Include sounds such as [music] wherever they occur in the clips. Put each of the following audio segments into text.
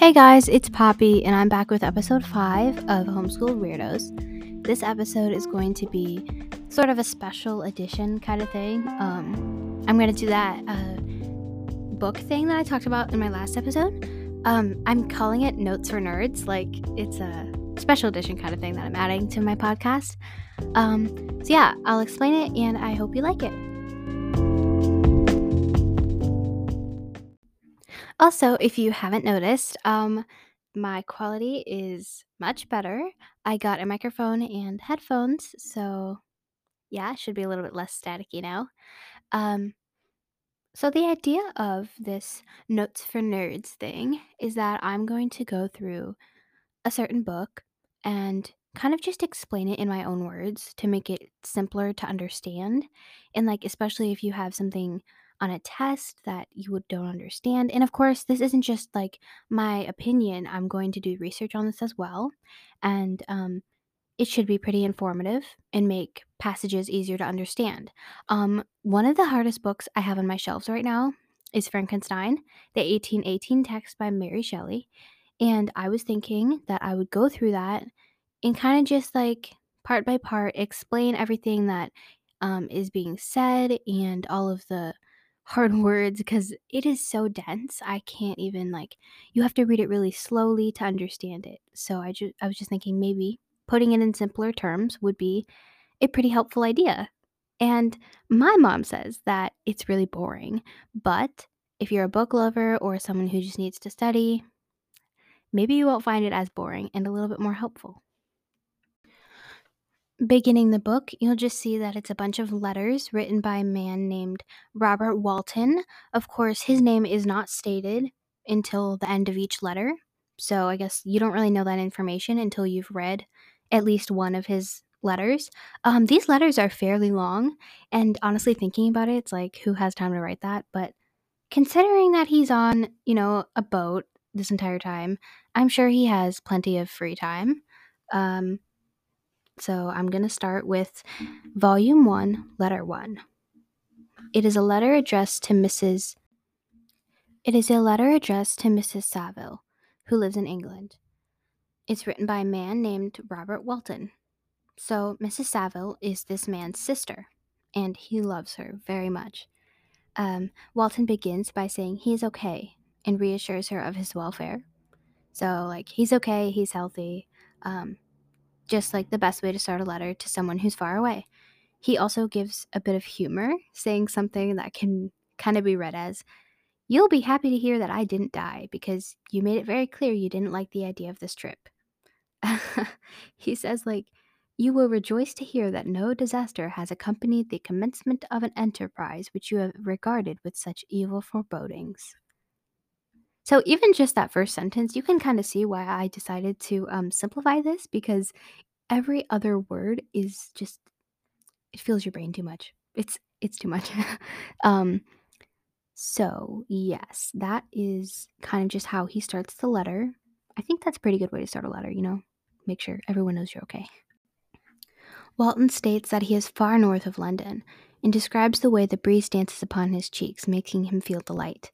Hey guys, it's Poppy, and I'm back with episode 5 of Homeschooled Weirdos. This episode is going to be sort of a special edition kind of thing. Um, I'm going to do that uh, book thing that I talked about in my last episode. Um, I'm calling it Notes for Nerds, like it's a special edition kind of thing that I'm adding to my podcast. Um, so, yeah, I'll explain it, and I hope you like it. Also, if you haven't noticed, um, my quality is much better. I got a microphone and headphones, so yeah, it should be a little bit less staticky now. Um, so the idea of this Notes for Nerds thing is that I'm going to go through a certain book and kind of just explain it in my own words to make it simpler to understand. And like especially if you have something on a test that you would don't understand. And of course, this isn't just like my opinion. I'm going to do research on this as well. And um it should be pretty informative and make passages easier to understand. Um, one of the hardest books I have on my shelves right now is Frankenstein, the 1818 text by Mary Shelley. And I was thinking that I would go through that and kind of just like part by part explain everything that um, is being said and all of the hard words because it is so dense. I can't even like you have to read it really slowly to understand it. So I just I was just thinking maybe putting it in simpler terms would be a pretty helpful idea. And my mom says that it's really boring, but if you're a book lover or someone who just needs to study, maybe you won't find it as boring and a little bit more helpful. Beginning the book, you'll just see that it's a bunch of letters written by a man named Robert Walton. Of course, his name is not stated until the end of each letter. So I guess you don't really know that information until you've read at least one of his letters. Um, these letters are fairly long, and honestly, thinking about it, it's like who has time to write that? But considering that he's on, you know, a boat this entire time, I'm sure he has plenty of free time. Um, so I'm going to start with Volume 1, Letter 1. It is a letter addressed to Mrs. It is a letter addressed to Mrs. Saville, who lives in England. It's written by a man named Robert Walton. So, Mrs. Saville is this man's sister, and he loves her very much. Um, Walton begins by saying he is okay and reassures her of his welfare. So, like, he's okay, he's healthy, um, just like the best way to start a letter to someone who's far away. He also gives a bit of humor, saying something that can kind of be read as, You'll be happy to hear that I didn't die because you made it very clear you didn't like the idea of this trip. [laughs] he says, like, you will rejoice to hear that no disaster has accompanied the commencement of an enterprise which you have regarded with such evil forebodings. So, even just that first sentence, you can kind of see why I decided to um, simplify this because every other word is just, it fills your brain too much. It's it's too much. [laughs] um, so yes, that is kind of just how he starts the letter. I think that's a pretty good way to start a letter, you know? make sure everyone knows you're okay. Walton states that he is far north of London and describes the way the breeze dances upon his cheeks, making him feel delight.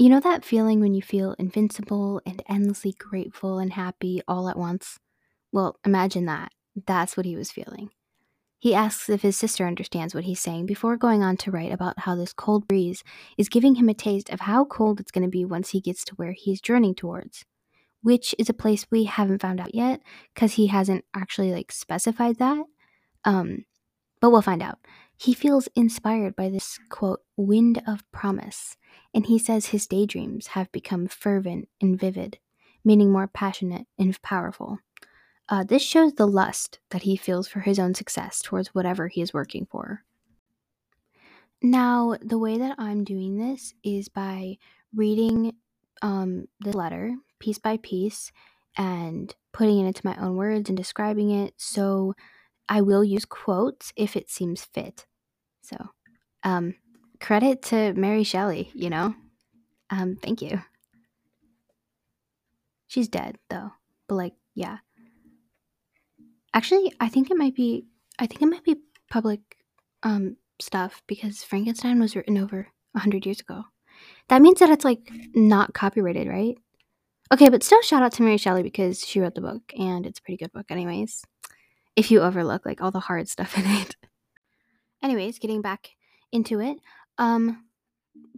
You know that feeling when you feel invincible and endlessly grateful and happy all at once? Well, imagine that. That's what he was feeling. He asks if his sister understands what he's saying before going on to write about how this cold breeze is giving him a taste of how cold it's going to be once he gets to where he's journeying towards which is a place we haven't found out yet because he hasn't actually like specified that. Um, but we'll find out. He feels inspired by this quote, wind of promise, and he says his daydreams have become fervent and vivid, meaning more passionate and powerful. Uh, this shows the lust that he feels for his own success towards whatever he is working for. Now, the way that I'm doing this is by reading um, the letter piece by piece and putting it into my own words and describing it. So I will use quotes if it seems fit. So, um, credit to Mary Shelley, you know? Um, thank you. She's dead though. But like, yeah. Actually, I think it might be I think it might be public um stuff because Frankenstein was written over a 100 years ago. That means that it's like not copyrighted, right? Okay, but still shout out to Mary Shelley because she wrote the book and it's a pretty good book, anyways. If you overlook like all the hard stuff in it. Anyways, getting back into it. Um,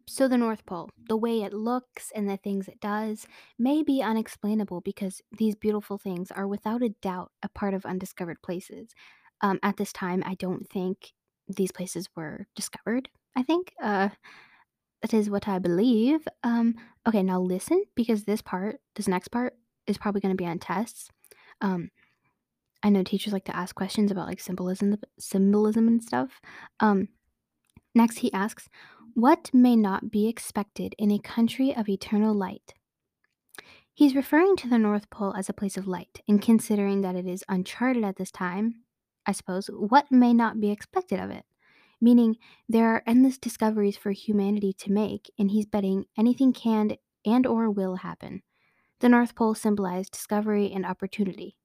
so the North Pole, the way it looks and the things it does may be unexplainable because these beautiful things are without a doubt a part of undiscovered places. Um, at this time, I don't think these places were discovered. I think uh, that is what I believe. Um, okay, now listen because this part, this next part, is probably going to be on tests. Um, I know teachers like to ask questions about like symbolism, symbolism and stuff. Um, next, he asks, "What may not be expected in a country of eternal light?" He's referring to the North Pole as a place of light, and considering that it is uncharted at this time, I suppose, what may not be expected of it? Meaning, there are endless discoveries for humanity to make, and he's betting anything can and or will happen. The North Pole symbolized discovery and opportunity.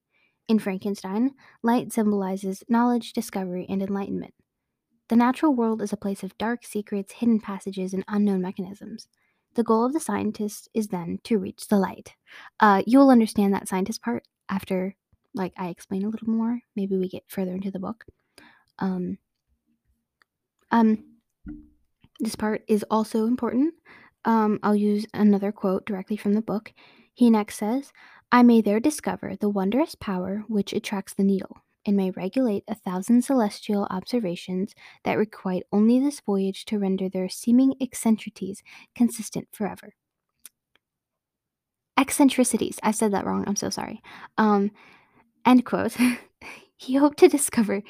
In Frankenstein, light symbolizes knowledge, discovery, and enlightenment. The natural world is a place of dark secrets, hidden passages, and unknown mechanisms. The goal of the scientist is then to reach the light. Uh, you will understand that scientist part after, like, I explain a little more. Maybe we get further into the book. Um, um, this part is also important. Um, I'll use another quote directly from the book. He next says, I may there discover the wondrous power which attracts the needle, and may regulate a thousand celestial observations that requite only this voyage to render their seeming eccentricities consistent forever. Eccentricities. I said that wrong. I'm so sorry. Um, end quote. [laughs] he hoped to discover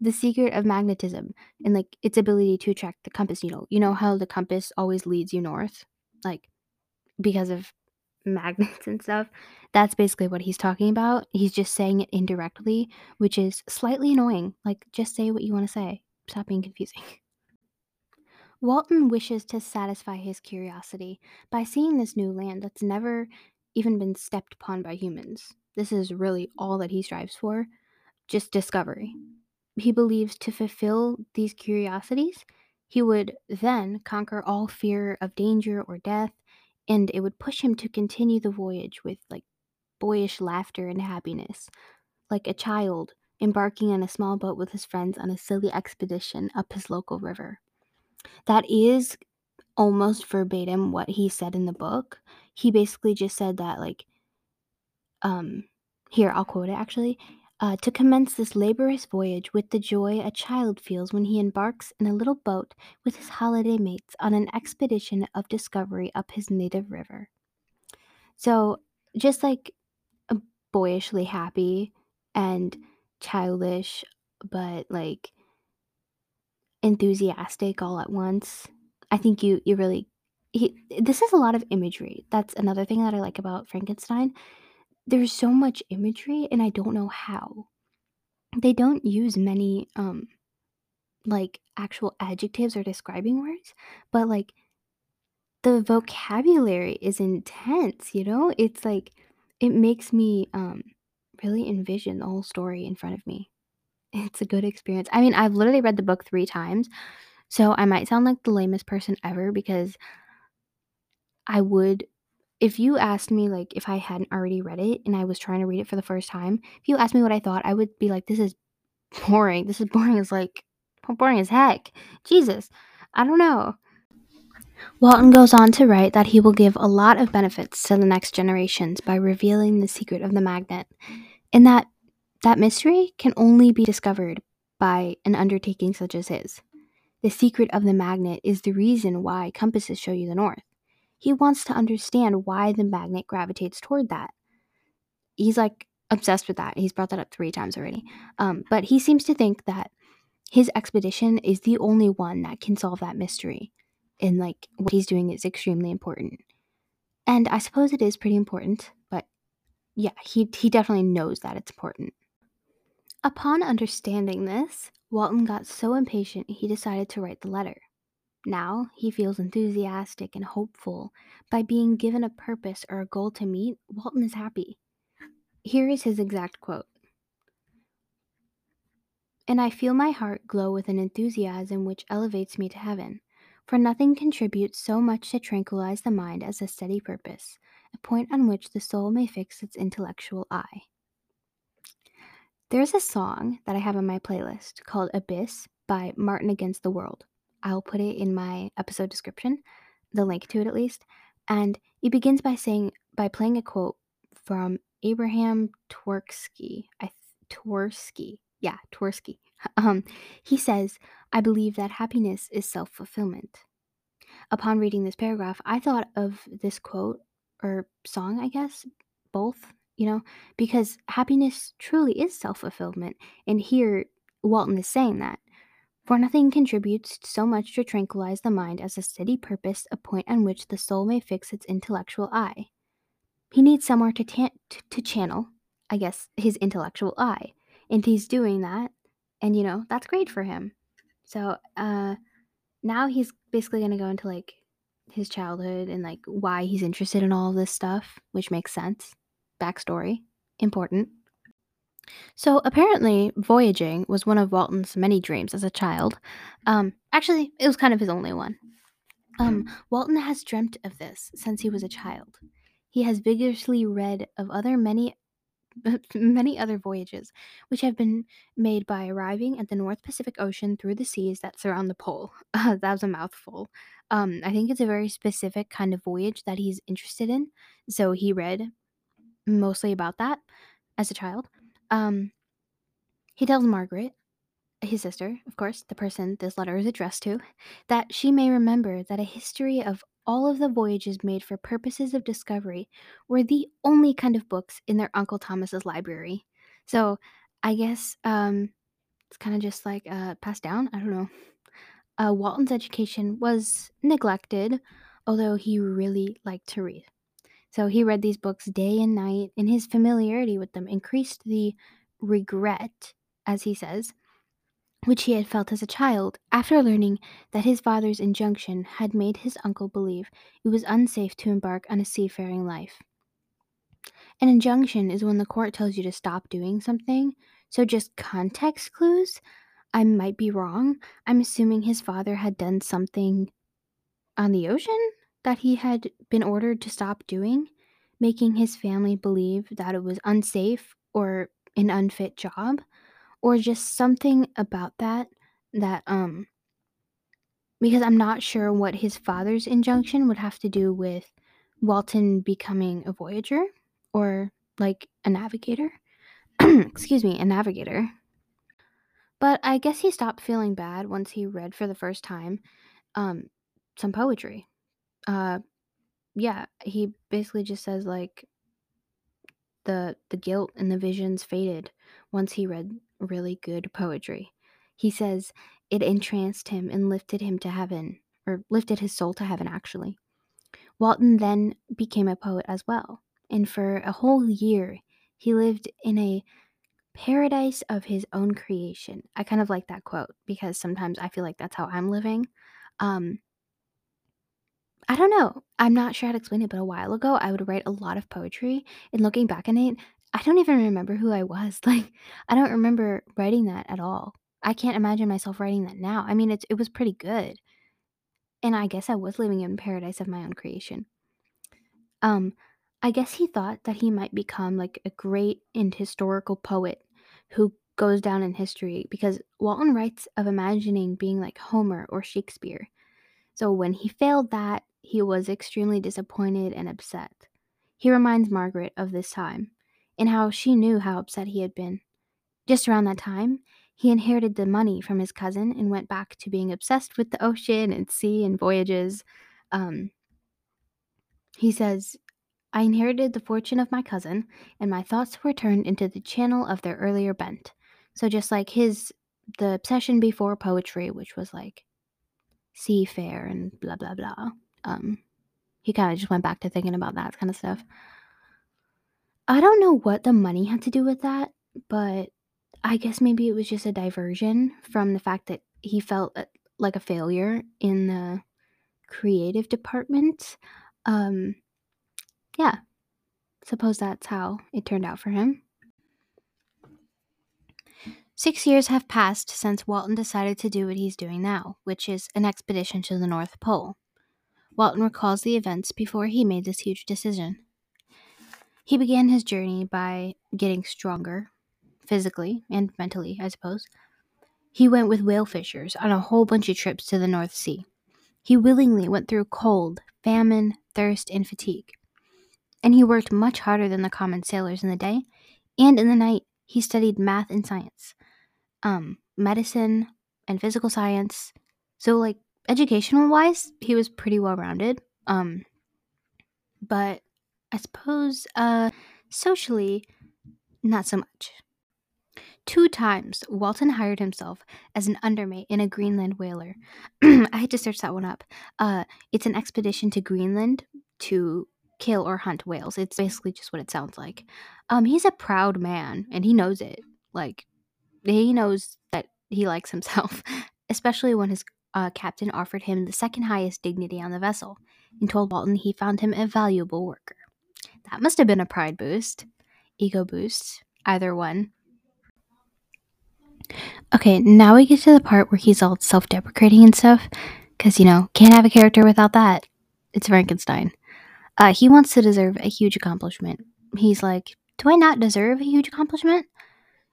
the secret of magnetism and like its ability to attract the compass needle. You know how the compass always leads you north? Like because of magnets and stuff. That's basically what he's talking about. He's just saying it indirectly, which is slightly annoying. Like, just say what you want to say. Stop being confusing. [laughs] Walton wishes to satisfy his curiosity by seeing this new land that's never even been stepped upon by humans. This is really all that he strives for just discovery. He believes to fulfill these curiosities, he would then conquer all fear of danger or death and it would push him to continue the voyage with like boyish laughter and happiness, like a child embarking on a small boat with his friends on a silly expedition up his local river. That is almost verbatim what he said in the book. He basically just said that like um here I'll quote it actually. Uh, to commence this laborious voyage with the joy a child feels when he embarks in a little boat with his holiday mates on an expedition of discovery up his native river. So, just like boyishly happy and childish, but like enthusiastic all at once, I think you you really he, this is a lot of imagery. That's another thing that I like about Frankenstein there's so much imagery and I don't know how. They don't use many um like actual adjectives or describing words, but like the vocabulary is intense, you know? It's like it makes me um really envision the whole story in front of me. It's a good experience. I mean, I've literally read the book 3 times. So I might sound like the lamest person ever because I would if you asked me like if I hadn't already read it and I was trying to read it for the first time, if you asked me what I thought, I would be like, this is [laughs] boring. This is boring as like boring as heck. Jesus. I don't know. Walton goes on to write that he will give a lot of benefits to the next generations by revealing the secret of the magnet, and that that mystery can only be discovered by an undertaking such as his. The secret of the magnet is the reason why compasses show you the north. He wants to understand why the magnet gravitates toward that. He's like obsessed with that. He's brought that up three times already. Um, but he seems to think that his expedition is the only one that can solve that mystery. And like what he's doing is extremely important. And I suppose it is pretty important, but yeah, he, he definitely knows that it's important. Upon understanding this, Walton got so impatient he decided to write the letter. Now he feels enthusiastic and hopeful. By being given a purpose or a goal to meet, Walton is happy. Here is his exact quote And I feel my heart glow with an enthusiasm which elevates me to heaven, for nothing contributes so much to tranquilize the mind as a steady purpose, a point on which the soul may fix its intellectual eye. There's a song that I have on my playlist called Abyss by Martin Against the World. I'll put it in my episode description, the link to it at least. And it begins by saying, by playing a quote from Abraham Twerksky. I Tversky. Yeah, Tversky. [laughs] Um, he says, I believe that happiness is self fulfillment. Upon reading this paragraph, I thought of this quote or song, I guess, both, you know, because happiness truly is self fulfillment. And here, Walton is saying that. For nothing contributes so much to tranquilize the mind as a steady purpose, a point on which the soul may fix its intellectual eye. He needs somewhere to, ta- to channel, I guess, his intellectual eye. And he's doing that. And, you know, that's great for him. So, uh, now he's basically going to go into like his childhood and like why he's interested in all of this stuff, which makes sense. Backstory, important. So apparently, voyaging was one of Walton's many dreams as a child. Um, actually, it was kind of his only one. Um, Walton has dreamt of this since he was a child. He has vigorously read of other many [laughs] many other voyages, which have been made by arriving at the North Pacific Ocean through the seas that surround the pole. Uh, [laughs] that was a mouthful. Um, I think it's a very specific kind of voyage that he's interested in. So he read mostly about that as a child. Um, he tells Margaret, his sister, of course, the person this letter is addressed to, that she may remember that a history of all of the voyages made for purposes of discovery were the only kind of books in their Uncle Thomas's library. So I guess um, it's kind of just like uh, passed down. I don't know. Uh, Walton's education was neglected, although he really liked to read. So he read these books day and night, and his familiarity with them increased the regret, as he says, which he had felt as a child after learning that his father's injunction had made his uncle believe it was unsafe to embark on a seafaring life. An injunction is when the court tells you to stop doing something, so just context clues. I might be wrong. I'm assuming his father had done something on the ocean that he had been ordered to stop doing, making his family believe that it was unsafe or an unfit job, or just something about that that, um, because I'm not sure what his father's injunction would have to do with Walton becoming a voyager or like a navigator. [clears throat] Excuse me, a navigator. But I guess he stopped feeling bad once he read for the first time um, some poetry uh yeah he basically just says like the the guilt and the visions faded once he read really good poetry. He says it entranced him and lifted him to heaven or lifted his soul to heaven actually. Walton then became a poet as well and for a whole year he lived in a paradise of his own creation. I kind of like that quote because sometimes i feel like that's how i'm living. Um I don't know. I'm not sure how to explain it, but a while ago, I would write a lot of poetry, and looking back on it, I don't even remember who I was. [laughs] Like, I don't remember writing that at all. I can't imagine myself writing that now. I mean, it's it was pretty good. And I guess I was living in paradise of my own creation. Um, I guess he thought that he might become like a great and historical poet who goes down in history because Walton writes of imagining being like Homer or Shakespeare. So when he failed that, he was extremely disappointed and upset. He reminds Margaret of this time and how she knew how upset he had been. Just around that time, he inherited the money from his cousin and went back to being obsessed with the ocean and sea and voyages. Um, he says, I inherited the fortune of my cousin, and my thoughts were turned into the channel of their earlier bent. So, just like his, the obsession before poetry, which was like seafair and blah, blah, blah um, he kind of just went back to thinking about that kind of stuff. I don't know what the money had to do with that, but I guess maybe it was just a diversion from the fact that he felt uh, like a failure in the creative department. Um, yeah, suppose that's how it turned out for him. Six years have passed since Walton decided to do what he's doing now, which is an expedition to the North Pole. Walton recalls the events before he made this huge decision. He began his journey by getting stronger, physically and mentally, I suppose. He went with whale fishers on a whole bunch of trips to the North Sea. He willingly went through cold, famine, thirst, and fatigue. And he worked much harder than the common sailors in the day, and in the night, he studied math and science, um, medicine and physical science. So, like, educational wise, he was pretty well rounded. Um, but I suppose uh, socially, not so much. Two times, Walton hired himself as an undermate in a Greenland whaler. [clears throat] I had to search that one up. Uh, it's an expedition to Greenland to kill or hunt whales. It's basically just what it sounds like. Um, he's a proud man, and he knows it. Like, he knows that he likes himself, [laughs] especially when his uh, captain offered him the second highest dignity on the vessel and told Walton he found him a valuable worker. That must have been a pride boost, ego boost, either one. Okay, now we get to the part where he's all self deprecating and stuff. Because, you know, can't have a character without that. It's Frankenstein. Uh, he wants to deserve a huge accomplishment. He's like, Do I not deserve a huge accomplishment?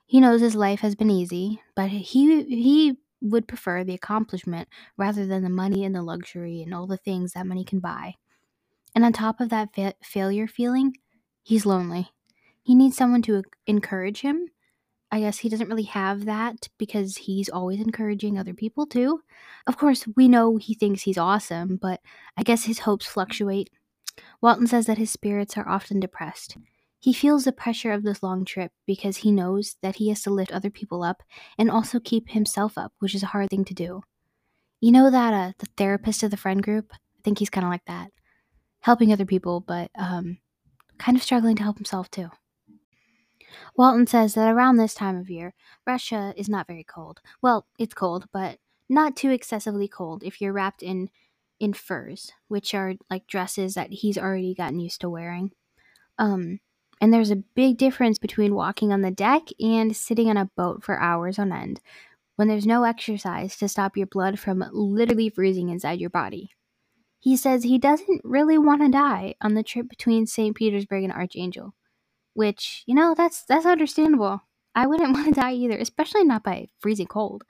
He knows his life has been easy, but he he would prefer the accomplishment rather than the money and the luxury and all the things that money can buy. And on top of that fa- failure feeling, he's lonely. He needs someone to encourage him I guess he doesn't really have that because he's always encouraging other people too. Of course, we know he thinks he's awesome, but I guess his hopes fluctuate. Walton says that his spirits are often depressed. He feels the pressure of this long trip because he knows that he has to lift other people up and also keep himself up, which is a hard thing to do. You know that uh, the therapist of the friend group? I think he's kind of like that, helping other people, but um, kind of struggling to help himself too. Walton says that around this time of year, Russia is not very cold. Well, it's cold, but not too excessively cold if you're wrapped in in furs, which are like dresses that he's already gotten used to wearing. Um, and there's a big difference between walking on the deck and sitting on a boat for hours on end when there's no exercise to stop your blood from literally freezing inside your body. He says he doesn't really want to die on the trip between St. Petersburg and Archangel which you know that's that's understandable. I wouldn't [laughs] want to die either, especially not by freezing cold.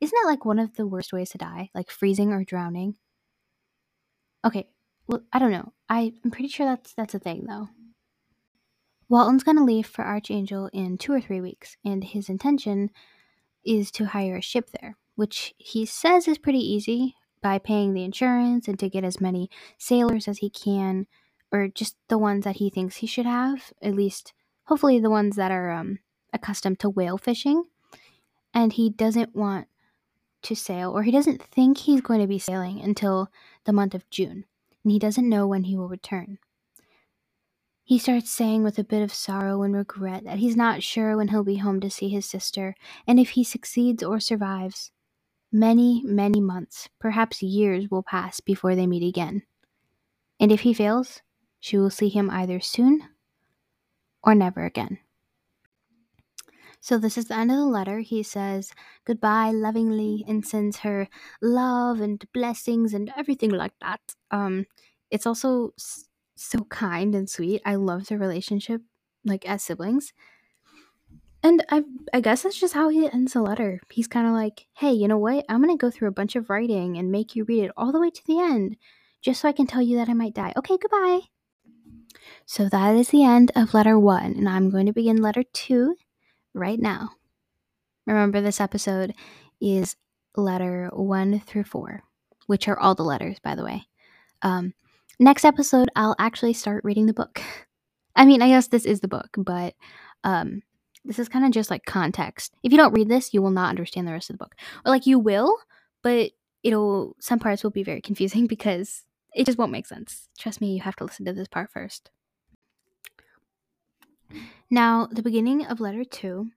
Isn't that like one of the worst ways to die, like freezing or drowning? Okay, well I don't know. I, I'm pretty sure that's that's a thing though. Walton's gonna leave for Archangel in two or three weeks, and his intention is to hire a ship there, which he says is pretty easy by paying the insurance and to get as many sailors as he can or just the ones that he thinks he should have, at least hopefully the ones that are um, accustomed to whale fishing. And he doesn't want to sail, or he doesn't think he's going to be sailing until the month of June, and he doesn't know when he will return. He starts saying with a bit of sorrow and regret that he's not sure when he'll be home to see his sister, and if he succeeds or survives, many, many months, perhaps years, will pass before they meet again. And if he fails, she will see him either soon or never again. So, this is the end of the letter. He says goodbye lovingly and sends her love and blessings and everything like that. Um, it's also so kind and sweet. I love the relationship, like as siblings. And I, I guess that's just how he ends the letter. He's kind of like, hey, you know what? I'm going to go through a bunch of writing and make you read it all the way to the end just so I can tell you that I might die. Okay, goodbye. So that is the end of letter one, and I'm going to begin letter two right now. Remember, this episode is letter one through four, which are all the letters, by the way. Um, next episode, I'll actually start reading the book. [laughs] I mean, I guess this is the book, but um, this is kind of just like context. If you don't read this, you will not understand the rest of the book. Or like you will, but it'll some parts will be very confusing [laughs] because it just won't make sense. Trust me, you have to listen to this part first. Now, the beginning of letter two,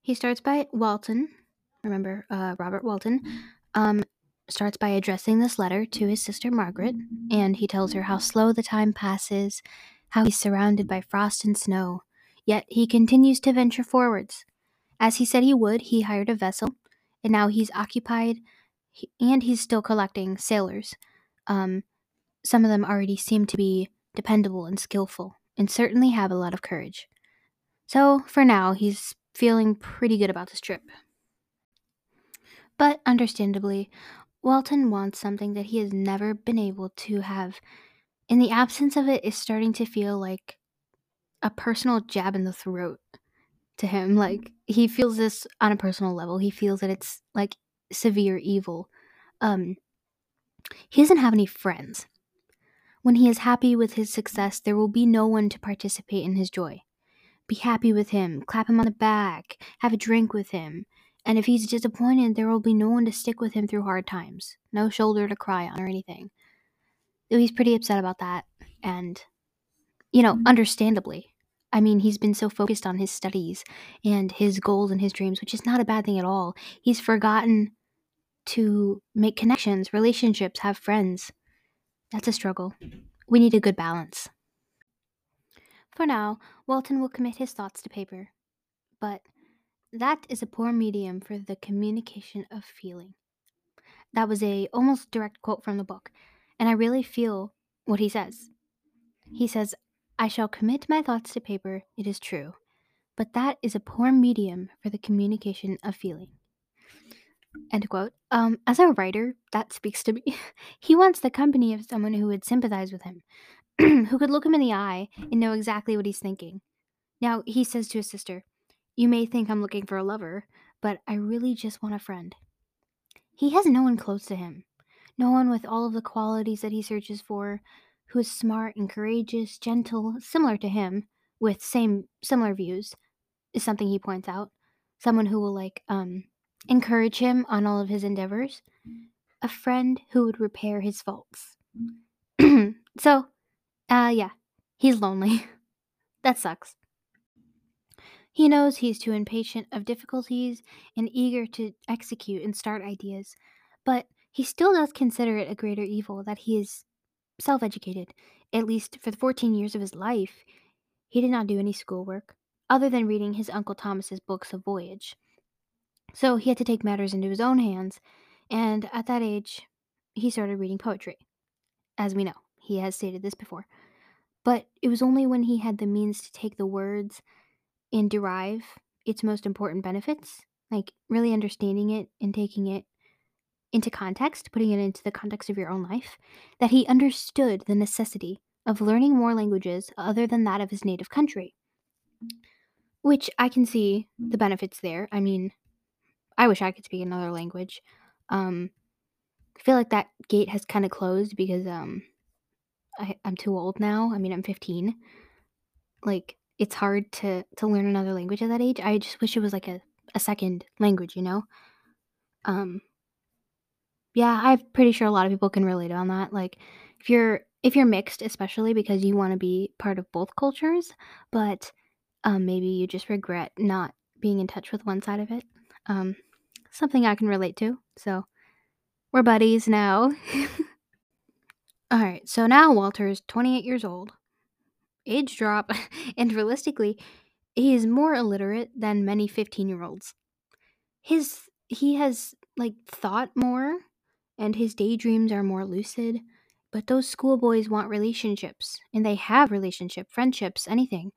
he starts by Walton. Remember, uh, Robert Walton um, starts by addressing this letter to his sister Margaret, and he tells her how slow the time passes, how he's surrounded by frost and snow, yet he continues to venture forwards. As he said he would, he hired a vessel, and now he's occupied, and he's still collecting sailors. Um, some of them already seem to be dependable and skillful and certainly have a lot of courage. So, for now, he's feeling pretty good about this trip. But understandably, Walton wants something that he has never been able to have. In the absence of it is starting to feel like a personal jab in the throat to him. Like he feels this on a personal level. He feels that it's like severe evil. Um he doesn't have any friends. When he is happy with his success, there will be no one to participate in his joy. Be happy with him, clap him on the back, have a drink with him. And if he's disappointed, there will be no one to stick with him through hard times. No shoulder to cry on or anything. Though he's pretty upset about that. And, you know, mm-hmm. understandably. I mean, he's been so focused on his studies and his goals and his dreams, which is not a bad thing at all. He's forgotten to make connections, relationships, have friends. That's a struggle. We need a good balance. For now, Walton will commit his thoughts to paper. But that is a poor medium for the communication of feeling. That was a almost direct quote from the book, and I really feel what he says. He says, I shall commit my thoughts to paper, it is true, but that is a poor medium for the communication of feeling. End quote. Um, as a writer, that speaks to me. [laughs] he wants the company of someone who would sympathize with him, [clears throat] who could look him in the eye and know exactly what he's thinking. Now, he says to his sister, You may think I'm looking for a lover, but I really just want a friend. He has no one close to him, no one with all of the qualities that he searches for, who is smart and courageous, gentle, similar to him, with same similar views, is something he points out. Someone who will like um encourage him on all of his endeavors. A friend who would repair his faults. [clears throat] so, uh yeah, he's lonely. [laughs] that sucks. He knows he's too impatient of difficulties and eager to execute and start ideas, but he still does consider it a greater evil that he is self educated. At least for the 14 years of his life, he did not do any schoolwork, other than reading his Uncle Thomas's books of voyage. So he had to take matters into his own hands, and at that age, he started reading poetry. As we know, he has stated this before. But it was only when he had the means to take the words and derive its most important benefits, like really understanding it and taking it into context, putting it into the context of your own life, that he understood the necessity of learning more languages other than that of his native country. Which I can see the benefits there. I mean, I wish I could speak another language. Um, I feel like that gate has kind of closed because um, I, I'm too old now. I mean, I'm 15. Like, it's hard to to learn another language at that age. I just wish it was like a, a second language, you know. Um, yeah, I'm pretty sure a lot of people can relate on that. Like if you're if you're mixed, especially because you want to be part of both cultures, but um, maybe you just regret not being in touch with one side of it. Um, something I can relate to. So we're buddies now. [laughs] All right, so now Walter is 28 years old. Age drop, [laughs] and realistically, he is more illiterate than many 15 year olds. His he has like thought more and his daydreams are more lucid. But those schoolboys want relationships, and they have relationship, friendships, anything.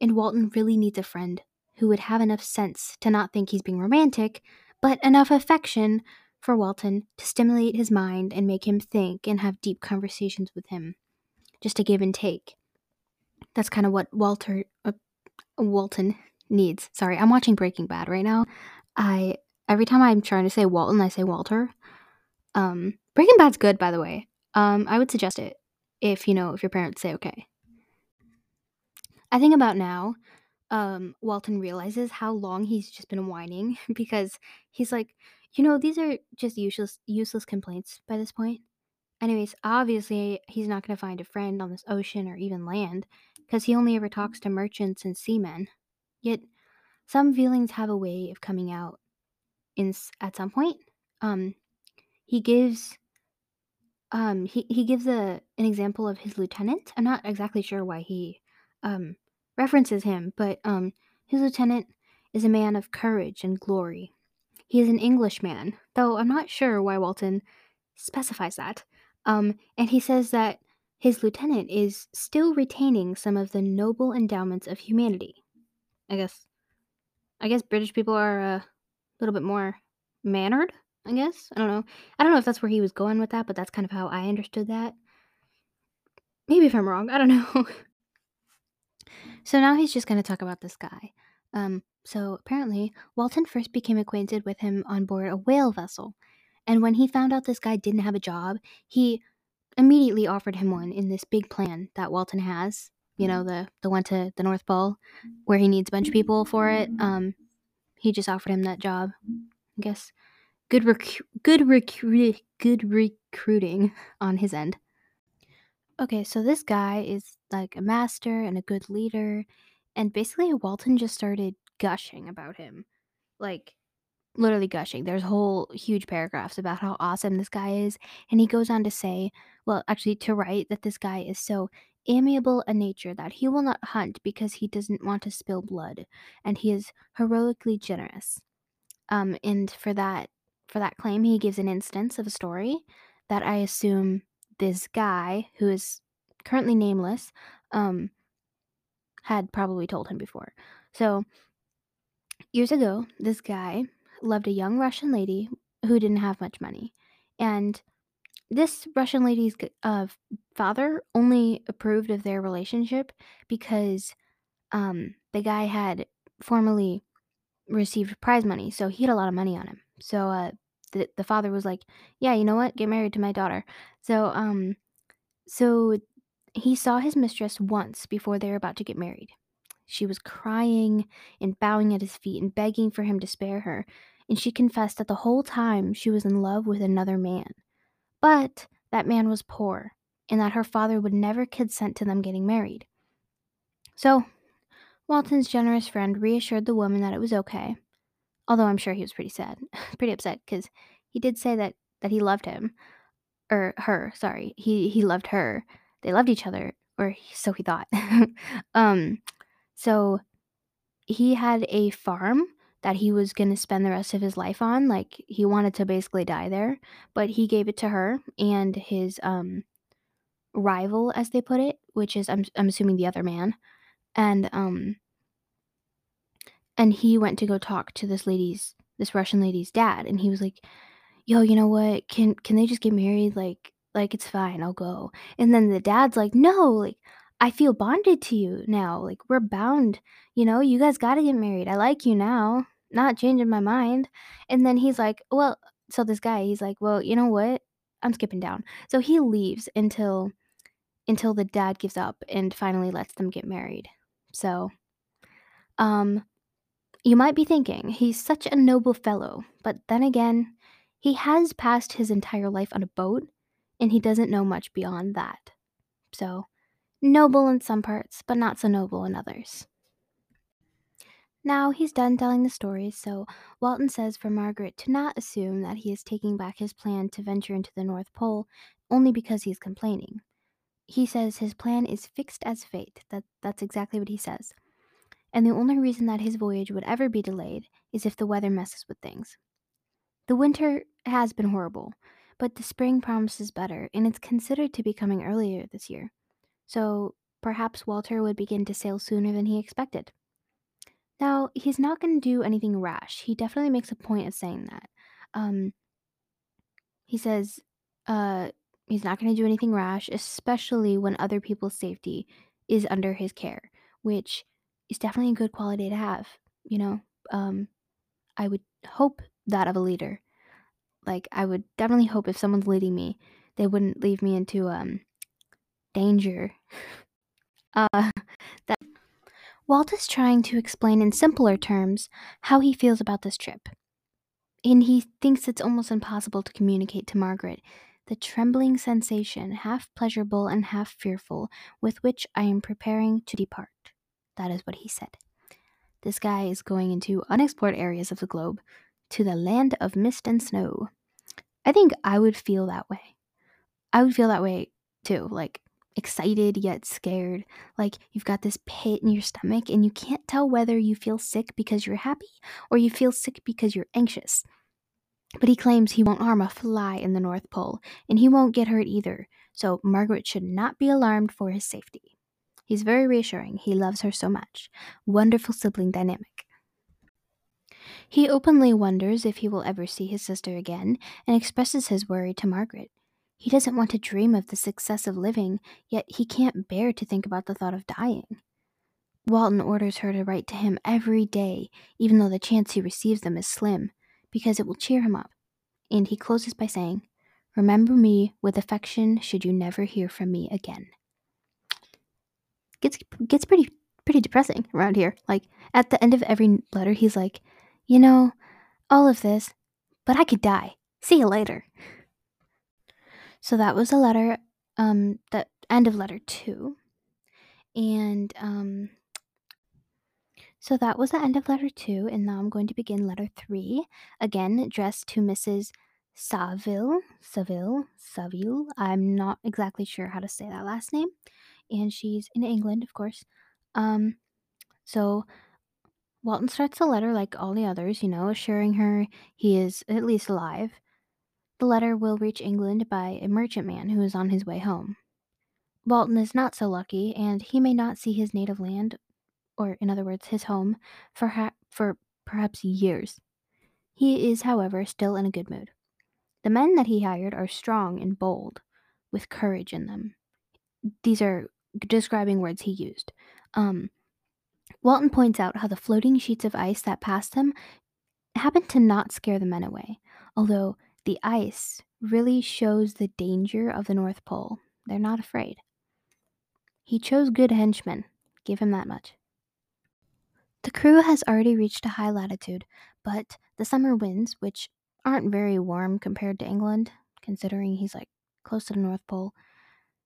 And Walton really needs a friend who would have enough sense to not think he's being romantic, but enough affection for Walton to stimulate his mind and make him think and have deep conversations with him. Just a give and take. That's kind of what Walter uh, Walton needs. Sorry, I'm watching Breaking Bad right now. I every time I'm trying to say Walton, I say Walter. Um, Breaking Bad's good, by the way. Um, I would suggest it if you know if your parents say okay. I think about now, um, Walton realizes how long he's just been whining [laughs] because he's like, you know, these are just useless useless complaints by this point. Anyways, obviously he's not going to find a friend on this ocean or even land because he only ever talks to merchants and seamen. Yet some feelings have a way of coming out in at some point. Um, he gives um he, he gives a an example of his lieutenant. I'm not exactly sure why he um references him, but um his lieutenant is a man of courage and glory. He is an Englishman, though I'm not sure why Walton specifies that. Um, and he says that his lieutenant is still retaining some of the noble endowments of humanity. I guess I guess British people are a little bit more mannered, I guess. I don't know. I don't know if that's where he was going with that, but that's kind of how I understood that. Maybe if I'm wrong, I don't [laughs] know. so now he's just going to talk about this guy. Um, so apparently, Walton first became acquainted with him on board a whale vessel. And when he found out this guy didn't have a job, he immediately offered him one in this big plan that Walton has. You know, the the one to the North Pole, where he needs a bunch of people for it. Um, he just offered him that job. I guess good rec- good recruit good recruiting [laughs] on his end. Okay, so this guy is like a master and a good leader, and basically Walton just started gushing about him. Like literally gushing. There's whole huge paragraphs about how awesome this guy is, and he goes on to say, well, actually to write that this guy is so amiable a nature that he will not hunt because he doesn't want to spill blood, and he is heroically generous. Um, and for that for that claim, he gives an instance of a story that I assume this guy, who is currently nameless, um, had probably told him before. So years ago, this guy loved a young Russian lady who didn't have much money, and this Russian lady's uh, father only approved of their relationship because um, the guy had formerly received prize money, so he had a lot of money on him. So uh, the the father was like, "Yeah, you know what? Get married to my daughter." So um, so he saw his mistress once before they were about to get married. She was crying and bowing at his feet and begging for him to spare her, and she confessed that the whole time she was in love with another man. But that man was poor, and that her father would never consent to them getting married. So, Walton's generous friend reassured the woman that it was okay, although I'm sure he was pretty sad, [laughs] pretty upset, because he did say that, that he loved him, or her, sorry. He, he loved her. They loved each other, or so he thought. [laughs] um, so he had a farm that he was going to spend the rest of his life on. Like he wanted to basically die there, but he gave it to her and his um rival as they put it, which is I'm I'm assuming the other man. And um and he went to go talk to this lady's this Russian lady's dad and he was like, "Yo, you know what? Can can they just get married like like it's fine. I'll go." And then the dad's like, "No, like I feel bonded to you now. Like we're bound. You know, you guys got to get married. I like you now. Not changing my mind." And then he's like, "Well, so this guy, he's like, "Well, you know what? I'm skipping down." So he leaves until until the dad gives up and finally lets them get married. So, um you might be thinking, he's such a noble fellow, but then again, he has passed his entire life on a boat and he doesn't know much beyond that. So, noble in some parts, but not so noble in others. Now he's done telling the stories, so Walton says for Margaret to not assume that he is taking back his plan to venture into the North Pole only because he's complaining. He says his plan is fixed as fate. That that's exactly what he says. And the only reason that his voyage would ever be delayed is if the weather messes with things. The winter has been horrible, but the spring promises better, and it's considered to be coming earlier this year. So perhaps Walter would begin to sail sooner than he expected. Now, he's not going to do anything rash. He definitely makes a point of saying that. Um, he says uh, he's not going to do anything rash, especially when other people's safety is under his care, which is definitely a good quality to have. You know, um, I would hope that of a leader. Like, I would definitely hope if someone's leading me, they wouldn't leave me into um, danger. Uh, that Walt is trying to explain in simpler terms how he feels about this trip. And he thinks it's almost impossible to communicate to Margaret the trembling sensation, half pleasurable and half fearful, with which I am preparing to depart. That is what he said. This guy is going into unexplored areas of the globe, to the land of mist and snow. I think I would feel that way. I would feel that way too, like excited yet scared. Like you've got this pit in your stomach and you can't tell whether you feel sick because you're happy or you feel sick because you're anxious. But he claims he won't harm a fly in the North Pole, and he won't get hurt either, so Margaret should not be alarmed for his safety. He's very reassuring. He loves her so much. Wonderful sibling dynamic. He openly wonders if he will ever see his sister again and expresses his worry to Margaret. He doesn't want to dream of the success of living, yet he can't bear to think about the thought of dying. Walton orders her to write to him every day, even though the chance he receives them is slim, because it will cheer him up. And he closes by saying, Remember me with affection should you never hear from me again. Gets gets pretty pretty depressing around here. Like at the end of every letter he's like, "You know, all of this, but I could die. See you later." So that was a letter um the end of letter 2. And um so that was the end of letter 2 and now I'm going to begin letter 3, again addressed to Mrs. Saville, Saville, Saville. I'm not exactly sure how to say that last name. And she's in England, of course. Um, so Walton starts the letter like all the others, you know, assuring her he is at least alive. The letter will reach England by a merchantman who is on his way home. Walton is not so lucky, and he may not see his native land, or in other words, his home, for, ha- for perhaps years. He is, however, still in a good mood. The men that he hired are strong and bold, with courage in them. These are describing words he used. Um, Walton points out how the floating sheets of ice that passed him happened to not scare the men away, although the ice really shows the danger of the North Pole. They're not afraid. He chose good henchmen, give him that much. The crew has already reached a high latitude, but the summer winds, which aren't very warm compared to England, considering he's like close to the North Pole,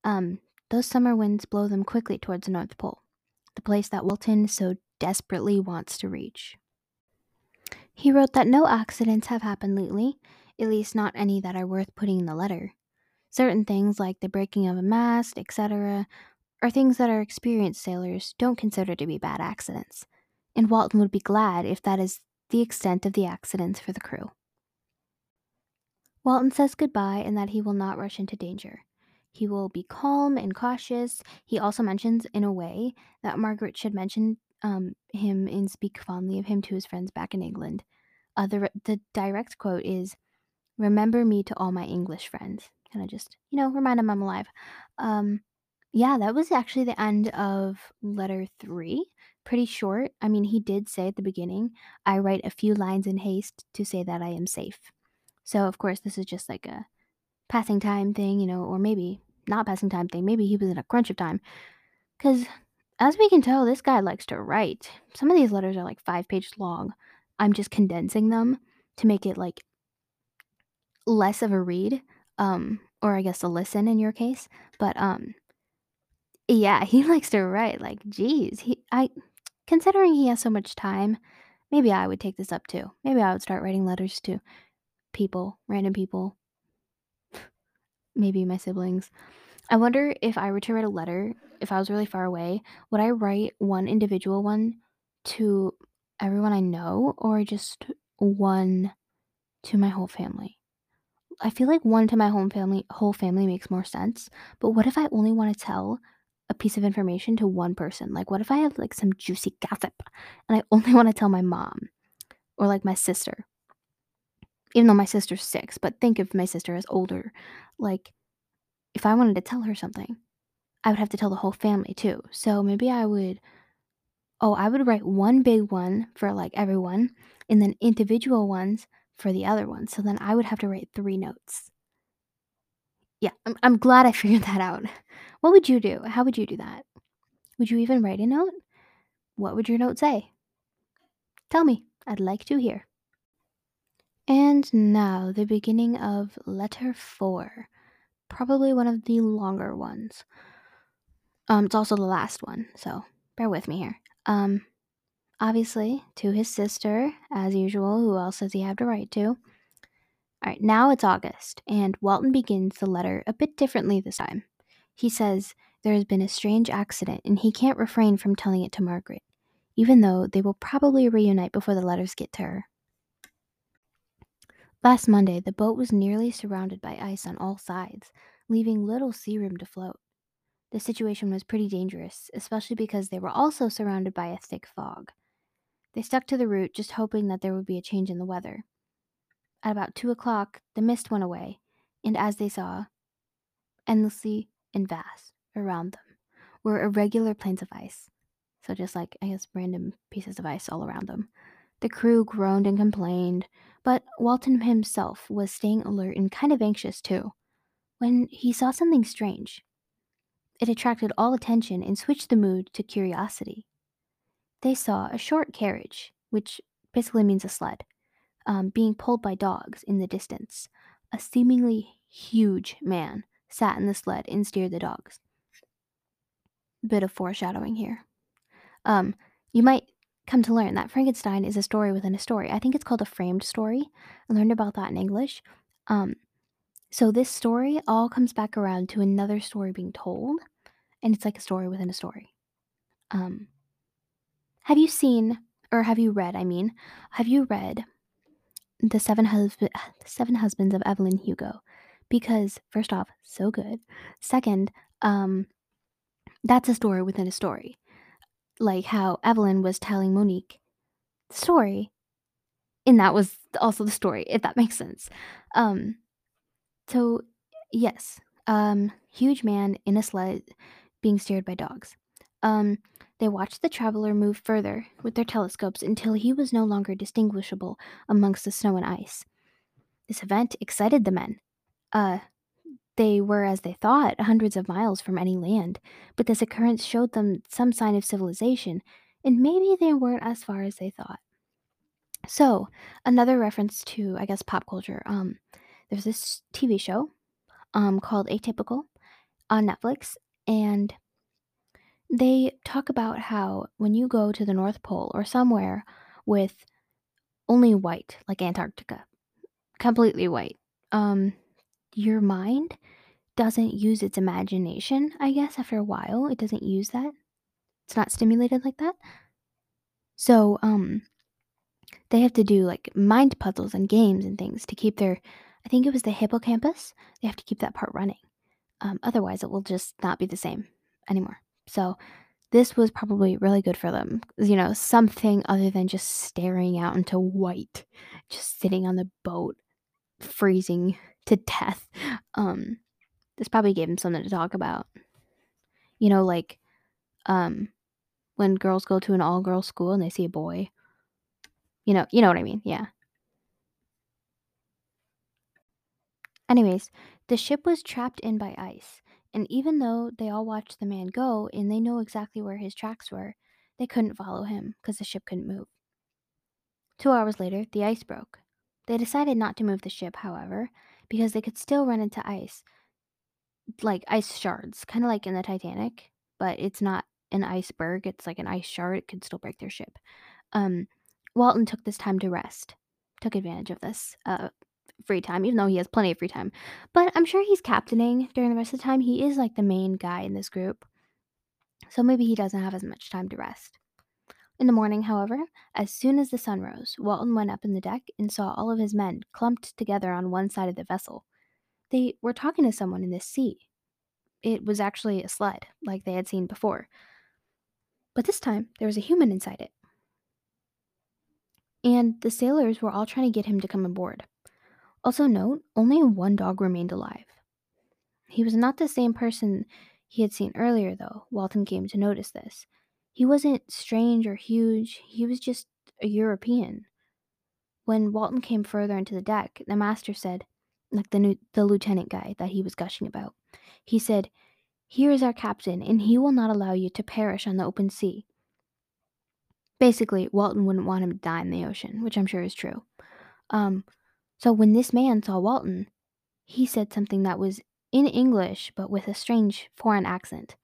um, those summer winds blow them quickly towards the North Pole, the place that Walton so desperately wants to reach. He wrote that no accidents have happened lately, at least not any that are worth putting in the letter. Certain things like the breaking of a mast, etc., are things that our experienced sailors don't consider to be bad accidents, and Walton would be glad if that is the extent of the accidents for the crew. Walton says goodbye and that he will not rush into danger. He will be calm and cautious. He also mentions, in a way, that Margaret should mention um, him and speak fondly of him to his friends back in England. Uh, the, the direct quote is, Remember me to all my English friends. Kind of just, you know, remind them I'm alive. Um, yeah, that was actually the end of letter three. Pretty short. I mean, he did say at the beginning, I write a few lines in haste to say that I am safe. So, of course, this is just like a passing time thing, you know, or maybe not passing time thing. Maybe he was in a crunch of time. Because as we can tell, this guy likes to write. Some of these letters are like five pages long. I'm just condensing them to make it like less of a read, um, or I guess a listen in your case. But um, yeah, [laughs] he likes to write. Like, geez, he I considering he has so much time, maybe I would take this up too. Maybe I would start writing letters to people, random people, [sighs] maybe my siblings. I wonder if I were to write a letter, if I was really far away, would I write one individual one to everyone I know or just one to my whole family? I feel like one to my home family whole family makes more sense, but what if I only want to tell a piece of information to one person? Like what if I have like some juicy gossip and I only [laughs] want to tell my mom or like my sister? Even though my sister's 6, but think of my sister as older. Like if I wanted to tell her something, I would have to tell the whole family too. So maybe I would oh, I would write one big one for like everyone and then individual ones for the other one. So then I would have to write three notes. Yeah, I'm, I'm glad I [laughs] figured that out. What would you do? How would you do that? Would you even write a note? What would your note say? Tell me. I'd like to hear. And now the beginning of letter four probably one of the longer ones. Um, it's also the last one, so bear with me here. Um, obviously, to his sister, as usual, who else does he have to write to? All right, now it's August, and Walton begins the letter a bit differently this time. He says there has been a strange accident, and he can't refrain from telling it to Margaret, even though they will probably reunite before the letters get to her. Last Monday, the boat was nearly surrounded by ice on all sides, leaving little sea room to float. The situation was pretty dangerous, especially because they were also surrounded by a thick fog. They stuck to the route, just hoping that there would be a change in the weather. At about two o'clock, the mist went away, and as they saw, endlessly and vast around them were irregular plains of ice. So, just like, I guess, random pieces of ice all around them. The crew groaned and complained, but Walton himself was staying alert and kind of anxious too, when he saw something strange. It attracted all attention and switched the mood to curiosity. They saw a short carriage, which basically means a sled, um, being pulled by dogs in the distance. A seemingly huge man sat in the sled and steered the dogs. Bit of foreshadowing here. Um, you might come to learn that Frankenstein is a story within a story. I think it's called a framed story. I learned about that in English. Um, so this story all comes back around to another story being told, and it's like a story within a story. Um, have you seen, or have you read? I mean, have you read the Seven [sighs] Seven Husbands of Evelyn Hugo? Because first off, so good. Second, um, that's a story within a story like how Evelyn was telling Monique the story, and that was also the story, if that makes sense. Um, so yes, um, huge man in a sled being steered by dogs. Um, they watched the traveler move further with their telescopes until he was no longer distinguishable amongst the snow and ice. This event excited the men. Uh, they were, as they thought, hundreds of miles from any land, but this occurrence showed them some sign of civilization, and maybe they weren't as far as they thought. So, another reference to, I guess, pop culture. Um, there's this TV show um, called Atypical on Netflix, and they talk about how when you go to the North Pole or somewhere with only white, like Antarctica, completely white, um, your mind doesn't use its imagination, I guess, after a while. It doesn't use that. It's not stimulated like that. So, um, they have to do like mind puzzles and games and things to keep their, I think it was the hippocampus. They have to keep that part running. Um, otherwise, it will just not be the same anymore. So, this was probably really good for them. You know, something other than just staring out into white, just sitting on the boat, freezing to death. Um, this probably gave them something to talk about. You know, like um when girls go to an all girls school and they see a boy. You know, you know what I mean? Yeah. Anyways, the ship was trapped in by ice, and even though they all watched the man go and they know exactly where his tracks were, they couldn't follow him because the ship couldn't move. Two hours later, the ice broke. They decided not to move the ship, however, because they could still run into ice, like ice shards, kind of like in the Titanic, but it's not an iceberg, it's like an ice shard. It could still break their ship. Um, Walton took this time to rest, took advantage of this uh, free time, even though he has plenty of free time. But I'm sure he's captaining during the rest of the time. He is like the main guy in this group. So maybe he doesn't have as much time to rest. In the morning, however, as soon as the sun rose, Walton went up in the deck and saw all of his men clumped together on one side of the vessel. They were talking to someone in the sea. It was actually a sled, like they had seen before. But this time, there was a human inside it. And the sailors were all trying to get him to come aboard. Also, note only one dog remained alive. He was not the same person he had seen earlier, though. Walton came to notice this. He wasn't strange or huge, he was just a European. When Walton came further into the deck, the master said, like the new, the lieutenant guy that he was gushing about. He said, "Here is our captain, and he will not allow you to perish on the open sea." Basically, Walton wouldn't want him to die in the ocean, which I'm sure is true. Um, so when this man saw Walton, he said something that was in English but with a strange foreign accent.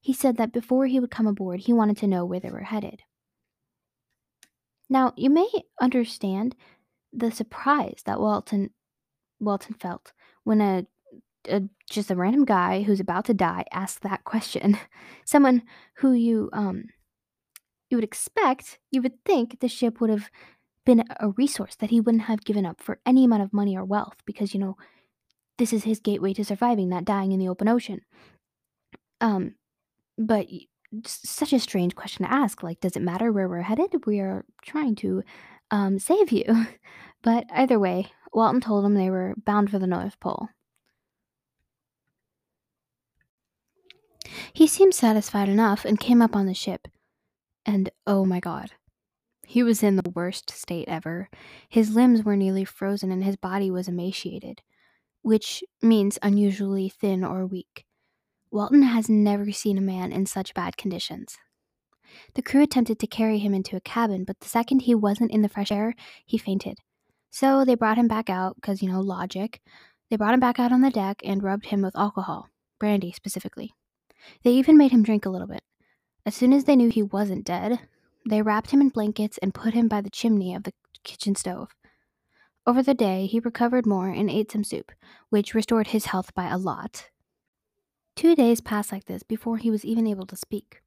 He said that before he would come aboard, he wanted to know where they were headed. Now, you may understand the surprise that Walton Walton felt when a, a just a random guy who's about to die asked that question. [laughs] Someone who you um you would expect, you would think the ship would have been a resource that he wouldn't have given up for any amount of money or wealth because, you know, this is his gateway to surviving, not dying in the open ocean. Um, but such a strange question to ask. Like, does it matter where we're headed? We are trying to um, save you. [laughs] But either way, Walton told him they were bound for the North Pole. He seemed satisfied enough and came up on the ship. And oh my god, he was in the worst state ever. His limbs were nearly frozen and his body was emaciated, which means unusually thin or weak. Walton has never seen a man in such bad conditions. The crew attempted to carry him into a cabin, but the second he wasn't in the fresh air, he fainted. So they brought him back out, because, you know, logic. They brought him back out on the deck and rubbed him with alcohol, brandy specifically. They even made him drink a little bit. As soon as they knew he wasn't dead, they wrapped him in blankets and put him by the chimney of the kitchen stove. Over the day, he recovered more and ate some soup, which restored his health by a lot. Two days passed like this before he was even able to speak.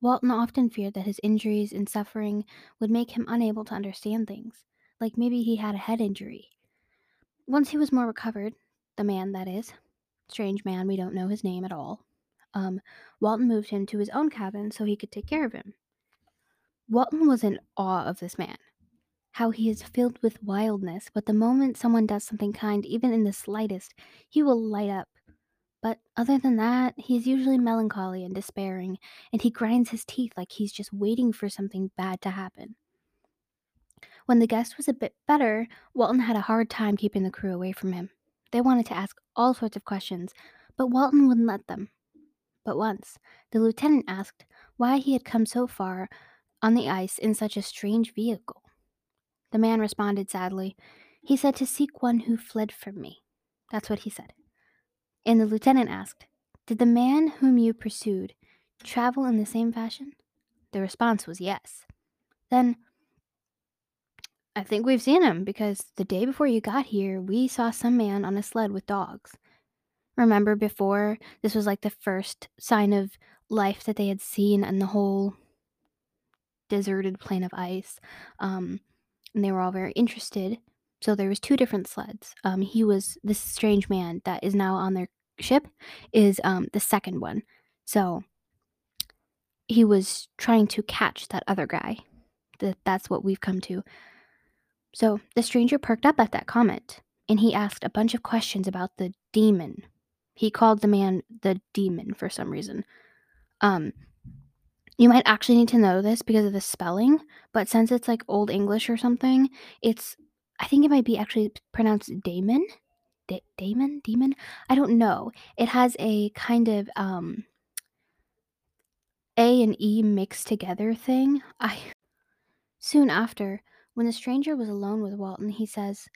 Walton often feared that his injuries and suffering would make him unable to understand things, like maybe he had a head injury. Once he was more recovered, the man, that is, strange man, we don't know his name at all, um, Walton moved him to his own cabin so he could take care of him. Walton was in awe of this man. How he is filled with wildness, but the moment someone does something kind, even in the slightest, he will light up. But other than that, he is usually melancholy and despairing, and he grinds his teeth like he's just waiting for something bad to happen. When the guest was a bit better, Walton had a hard time keeping the crew away from him. They wanted to ask all sorts of questions, but Walton wouldn't let them. But once, the lieutenant asked why he had come so far on the ice in such a strange vehicle. The man responded sadly. He said to seek one who fled from me. That's what he said. And the lieutenant asked, Did the man whom you pursued travel in the same fashion? The response was yes. Then, I think we've seen him because the day before you got here, we saw some man on a sled with dogs. Remember before this was like the first sign of life that they had seen in the whole deserted plain of ice. Um, and they were all very interested so there was two different sleds. Um, he was this strange man that is now on their ship is um, the second one. So he was trying to catch that other guy. That that's what we've come to. So the stranger perked up at that comment and he asked a bunch of questions about the demon. He called the man the demon for some reason. Um, you might actually need to know this because of the spelling, but since it's like Old English or something, it's I think it might be actually pronounced Damon. Da- Damon? Demon? I don't know. It has a kind of um A and E mixed together thing. [laughs] I Soon after, when the stranger was alone with Walton, he says,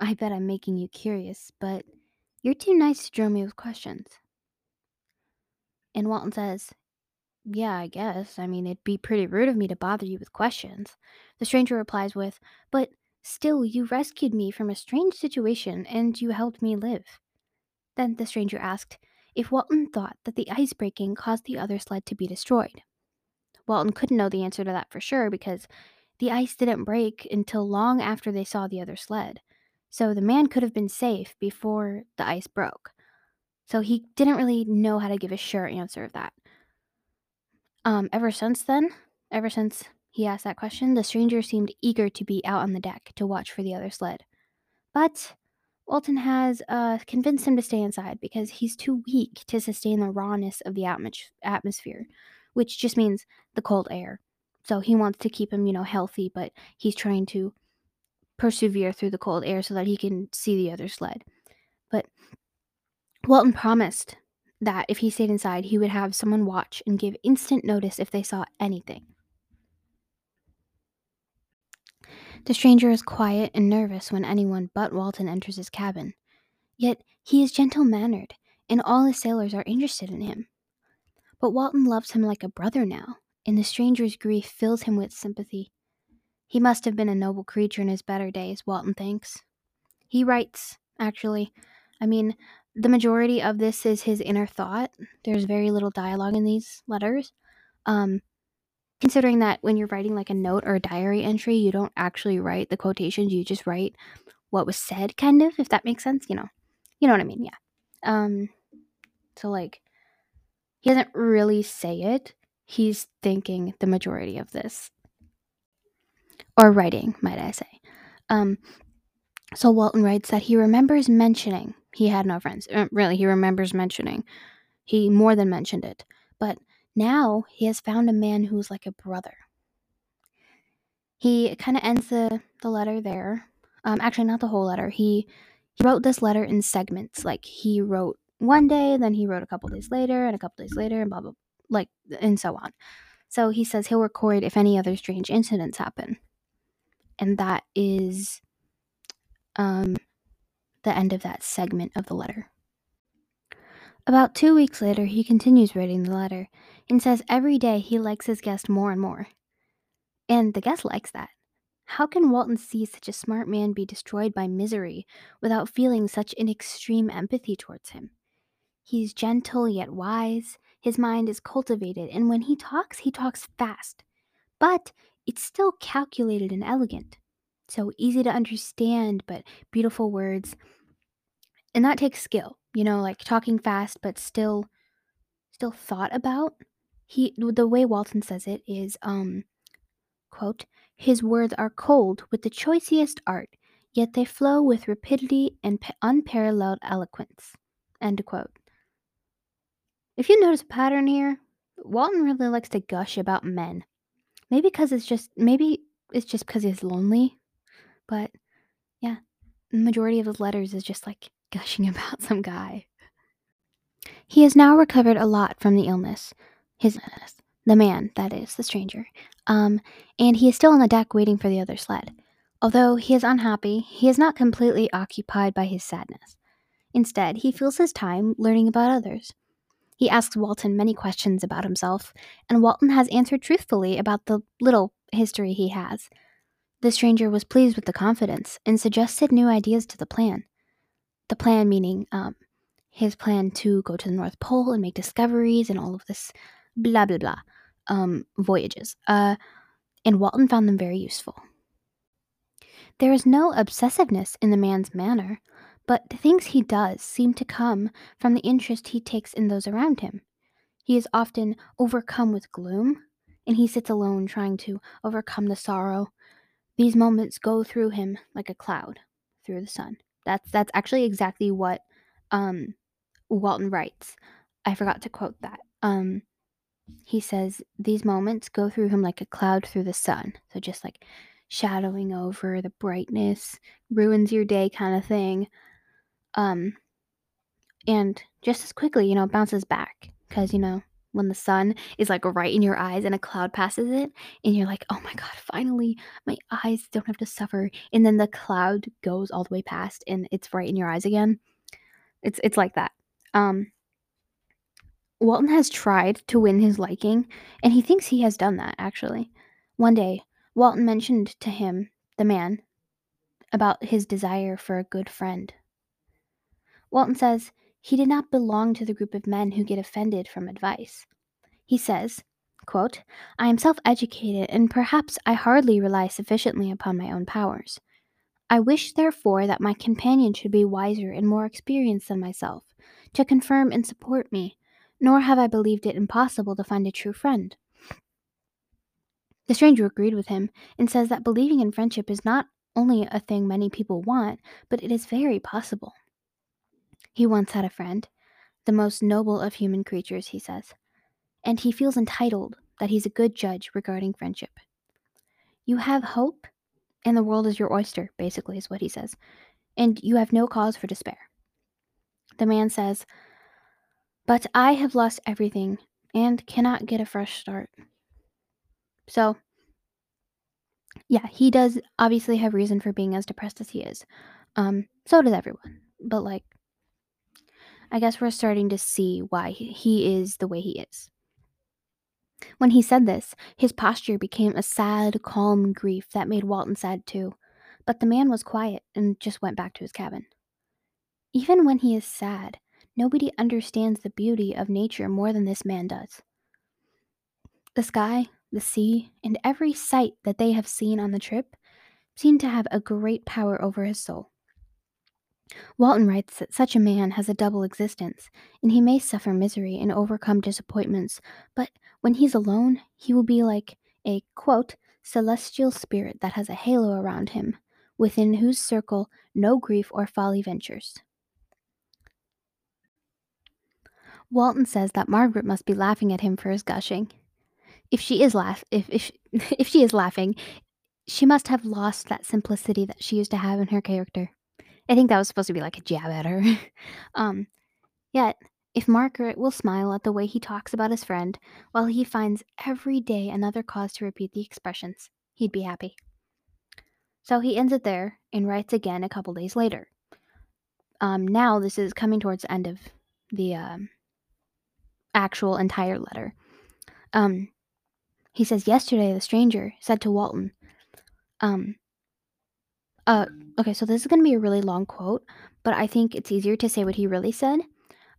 I bet I'm making you curious, but you're too nice to drill me with questions. And Walton says, Yeah, I guess. I mean, it'd be pretty rude of me to bother you with questions. The stranger replies with, But Still, you rescued me from a strange situation and you helped me live. Then the stranger asked if Walton thought that the ice breaking caused the other sled to be destroyed. Walton couldn't know the answer to that for sure because the ice didn't break until long after they saw the other sled. So the man could have been safe before the ice broke. So he didn't really know how to give a sure answer of that. Um, ever since then, ever since he asked that question. The stranger seemed eager to be out on the deck to watch for the other sled. But Walton has uh, convinced him to stay inside because he's too weak to sustain the rawness of the atmos- atmosphere, which just means the cold air. So he wants to keep him, you know, healthy, but he's trying to persevere through the cold air so that he can see the other sled. But Walton promised that if he stayed inside, he would have someone watch and give instant notice if they saw anything. The stranger is quiet and nervous when anyone but Walton enters his cabin. Yet he is gentle mannered, and all the sailors are interested in him. But Walton loves him like a brother now, and the stranger's grief fills him with sympathy. He must have been a noble creature in his better days, Walton thinks. He writes, actually. I mean, the majority of this is his inner thought. There's very little dialogue in these letters. Um, considering that when you're writing like a note or a diary entry, you don't actually write the quotations, you just write what was said, kind of, if that makes sense, you know. You know what I mean? Yeah. Um so like he doesn't really say it. He's thinking the majority of this. Or writing, might I say. Um so Walton writes that he remembers mentioning he had no friends. Uh, really, he remembers mentioning. He more than mentioned it. But now he has found a man who's like a brother. He kind of ends the, the letter there. Um, actually, not the whole letter. He he wrote this letter in segments. Like he wrote one day, then he wrote a couple days later, and a couple days later, and blah blah, like and so on. So he says he'll record if any other strange incidents happen, and that is um, the end of that segment of the letter. About two weeks later, he continues writing the letter and says every day he likes his guest more and more. And the guest likes that. How can Walton see such a smart man be destroyed by misery without feeling such an extreme empathy towards him? He's gentle yet wise, his mind is cultivated, and when he talks, he talks fast. But it's still calculated and elegant. So easy to understand, but beautiful words. And that takes skill, you know, like talking fast, but still still thought about. He the way Walton says it is um quote, his words are cold with the choicest art, yet they flow with rapidity and unparalleled eloquence. End quote. If you notice a pattern here, Walton really likes to gush about men. Maybe because it's just maybe it's just because he's lonely, but yeah, the majority of his letters is just like gushing [laughs] about some guy. He has now recovered a lot from the illness. His illness. The man, that is, the stranger. Um, and he is still on the deck waiting for the other sled. Although he is unhappy, he is not completely occupied by his sadness. Instead, he fills his time learning about others. He asks Walton many questions about himself, and Walton has answered truthfully about the little history he has. The stranger was pleased with the confidence and suggested new ideas to the plan. The plan meaning um, his plan to go to the North Pole and make discoveries and all of this blah blah blah um, voyages. Uh, and Walton found them very useful. There is no obsessiveness in the man's manner, but the things he does seem to come from the interest he takes in those around him. He is often overcome with gloom, and he sits alone trying to overcome the sorrow. These moments go through him like a cloud through the sun. That's that's actually exactly what um, Walton writes. I forgot to quote that. Um, he says these moments go through him like a cloud through the sun. So just like shadowing over the brightness, ruins your day kind of thing. Um and just as quickly, you know, bounces back cuz you know, when the sun is like right in your eyes and a cloud passes it and you're like, "Oh my god, finally my eyes don't have to suffer." And then the cloud goes all the way past and it's right in your eyes again. It's it's like that. Um Walton has tried to win his liking, and he thinks he has done that, actually. One day, Walton mentioned to him, the man, about his desire for a good friend. Walton says he did not belong to the group of men who get offended from advice. He says, quote, I am self educated, and perhaps I hardly rely sufficiently upon my own powers. I wish, therefore, that my companion should be wiser and more experienced than myself, to confirm and support me nor have I believed it impossible to find a true friend. The stranger agreed with him and says that believing in friendship is not only a thing many people want, but it is very possible. He once had a friend, the most noble of human creatures, he says, and he feels entitled that he's a good judge regarding friendship. You have hope, and the world is your oyster, basically, is what he says, and you have no cause for despair. The man says, but I have lost everything and cannot get a fresh start. So, yeah, he does obviously have reason for being as depressed as he is. Um, so does everyone. But, like, I guess we're starting to see why he is the way he is. When he said this, his posture became a sad, calm grief that made Walton sad too. But the man was quiet and just went back to his cabin. Even when he is sad, Nobody understands the beauty of nature more than this man does. The sky, the sea, and every sight that they have seen on the trip seem to have a great power over his soul. Walton writes that such a man has a double existence, and he may suffer misery and overcome disappointments, but when he's alone, he will be like a quote, celestial spirit that has a halo around him, within whose circle no grief or folly ventures. Walton says that Margaret must be laughing at him for his gushing. If she is laugh if if [laughs] if she is laughing, she must have lost that simplicity that she used to have in her character. I think that was supposed to be like a jab at her. [laughs] um, yet, if Margaret will smile at the way he talks about his friend, while he finds every day another cause to repeat the expressions, he'd be happy. So he ends it there and writes again a couple days later. Um, now this is coming towards the end of the um, actual entire letter. Um, he says, Yesterday the stranger said to Walton, um, uh, okay, so this is going to be a really long quote, but I think it's easier to say what he really said.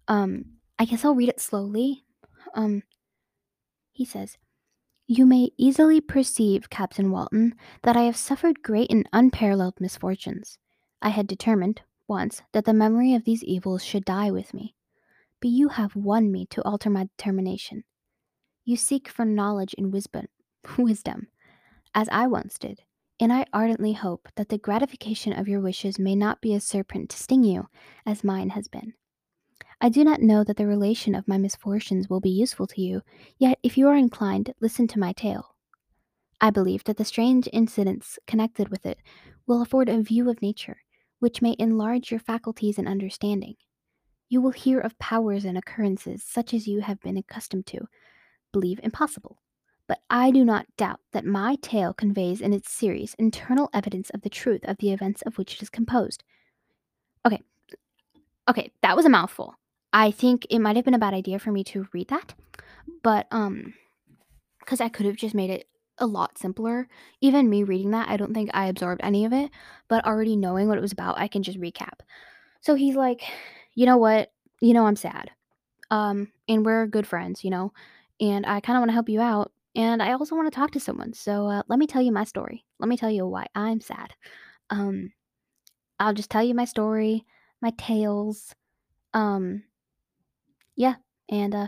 Um, I guess I'll read it slowly. Um, he says, You may easily perceive, Captain Walton, that I have suffered great and unparalleled misfortunes. I had determined, once, that the memory of these evils should die with me. But you have won me to alter my determination. You seek for knowledge and wisdom, [laughs] wisdom, as I once did, and I ardently hope that the gratification of your wishes may not be a serpent to sting you, as mine has been. I do not know that the relation of my misfortunes will be useful to you, yet if you are inclined, listen to my tale. I believe that the strange incidents connected with it will afford a view of nature, which may enlarge your faculties and understanding. You will hear of powers and occurrences such as you have been accustomed to, believe impossible. But I do not doubt that my tale conveys in its series internal evidence of the truth of the events of which it is composed. Okay. Okay, that was a mouthful. I think it might have been a bad idea for me to read that, but um cuz I could have just made it a lot simpler. Even me reading that, I don't think I absorbed any of it, but already knowing what it was about, I can just recap. So he's like, "You know what? You know I'm sad. Um and we're good friends, you know, and I kind of want to help you out, and I also want to talk to someone. So uh, let me tell you my story. Let me tell you why I'm sad. Um I'll just tell you my story, my tales. Um yeah, and uh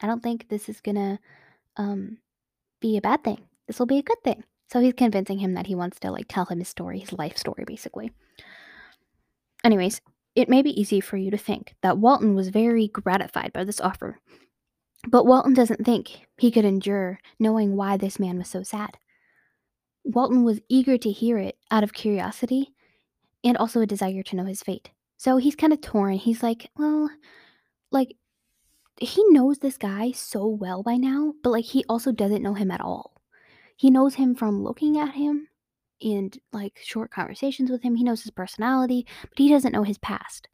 I don't think this is gonna um be a bad thing. This will be a good thing. So he's convincing him that he wants to like tell him his story, his life story basically. Anyways, it may be easy for you to think that Walton was very gratified by this offer. But Walton doesn't think he could endure knowing why this man was so sad. Walton was eager to hear it out of curiosity and also a desire to know his fate. So he's kind of torn. He's like, well, like, he knows this guy so well by now, but like, he also doesn't know him at all. He knows him from looking at him and like short conversations with him. He knows his personality, but he doesn't know his past.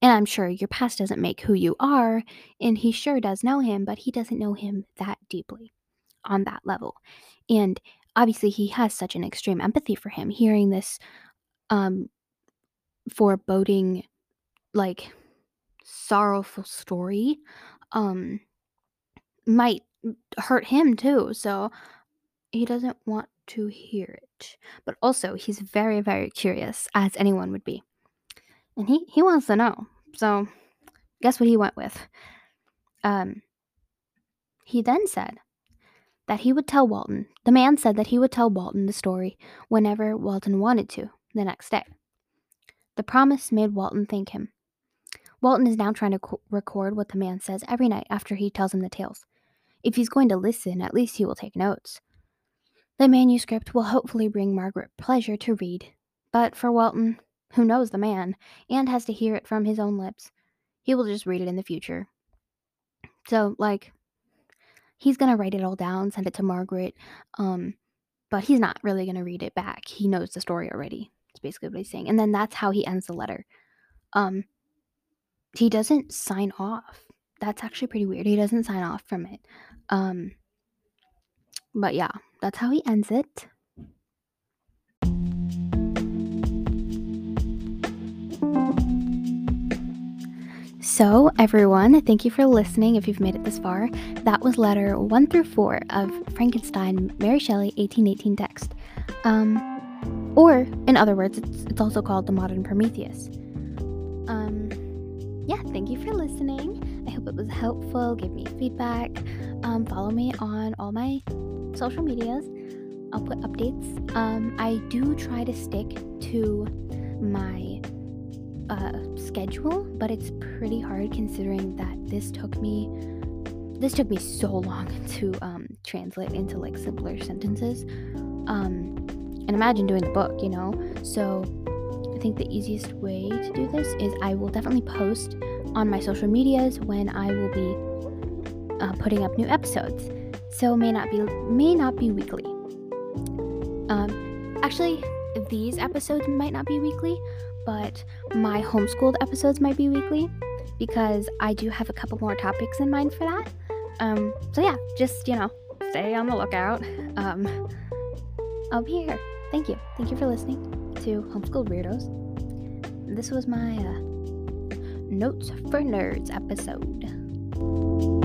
And I'm sure your past doesn't make who you are, and he sure does know him, but he doesn't know him that deeply on that level. And obviously he has such an extreme empathy for him hearing this um foreboding like sorrowful story um might hurt him too. So he doesn't want to hear it. But also he's very very curious as anyone would be. And he he wants to know. So guess what he went with? Um he then said that he would tell Walton. The man said that he would tell Walton the story whenever Walton wanted to the next day. The promise made Walton thank him. Walton is now trying to co- record what the man says every night after he tells him the tales. If he's going to listen, at least he will take notes. The manuscript will hopefully bring Margaret pleasure to read, but for Walton, who knows the man and has to hear it from his own lips, he will just read it in the future. So, like, he's gonna write it all down, send it to Margaret, um, but he's not really gonna read it back. He knows the story already. It's basically what he's saying, and then that's how he ends the letter. Um, he doesn't sign off. That's actually pretty weird. He doesn't sign off from it. Um, but yeah, that's how he ends it. So, everyone, thank you for listening if you've made it this far. That was letter 1 through 4 of Frankenstein, Mary Shelley, 1818 text. Um, or, in other words, it's, it's also called The Modern Prometheus. Um, yeah, thank you for listening. I hope it was helpful. Give me feedback. Um, follow me on all my social medias. I'll put updates. Um, I do try to stick to my uh, schedule, but it's pretty hard considering that this took me this took me so long [laughs] to um, translate into like simpler sentences. Um, and imagine doing the book, you know. So I think the easiest way to do this is I will definitely post on my social medias when I will be uh, putting up new episodes. So may not be may not be weekly. Um, actually, these episodes might not be weekly, but my homeschooled episodes might be weekly because I do have a couple more topics in mind for that. Um, so yeah, just you know, stay on the lookout. Um, I'll be here. Thank you. Thank you for listening to Homeschooled Weirdos. This was my uh, Notes for Nerds episode.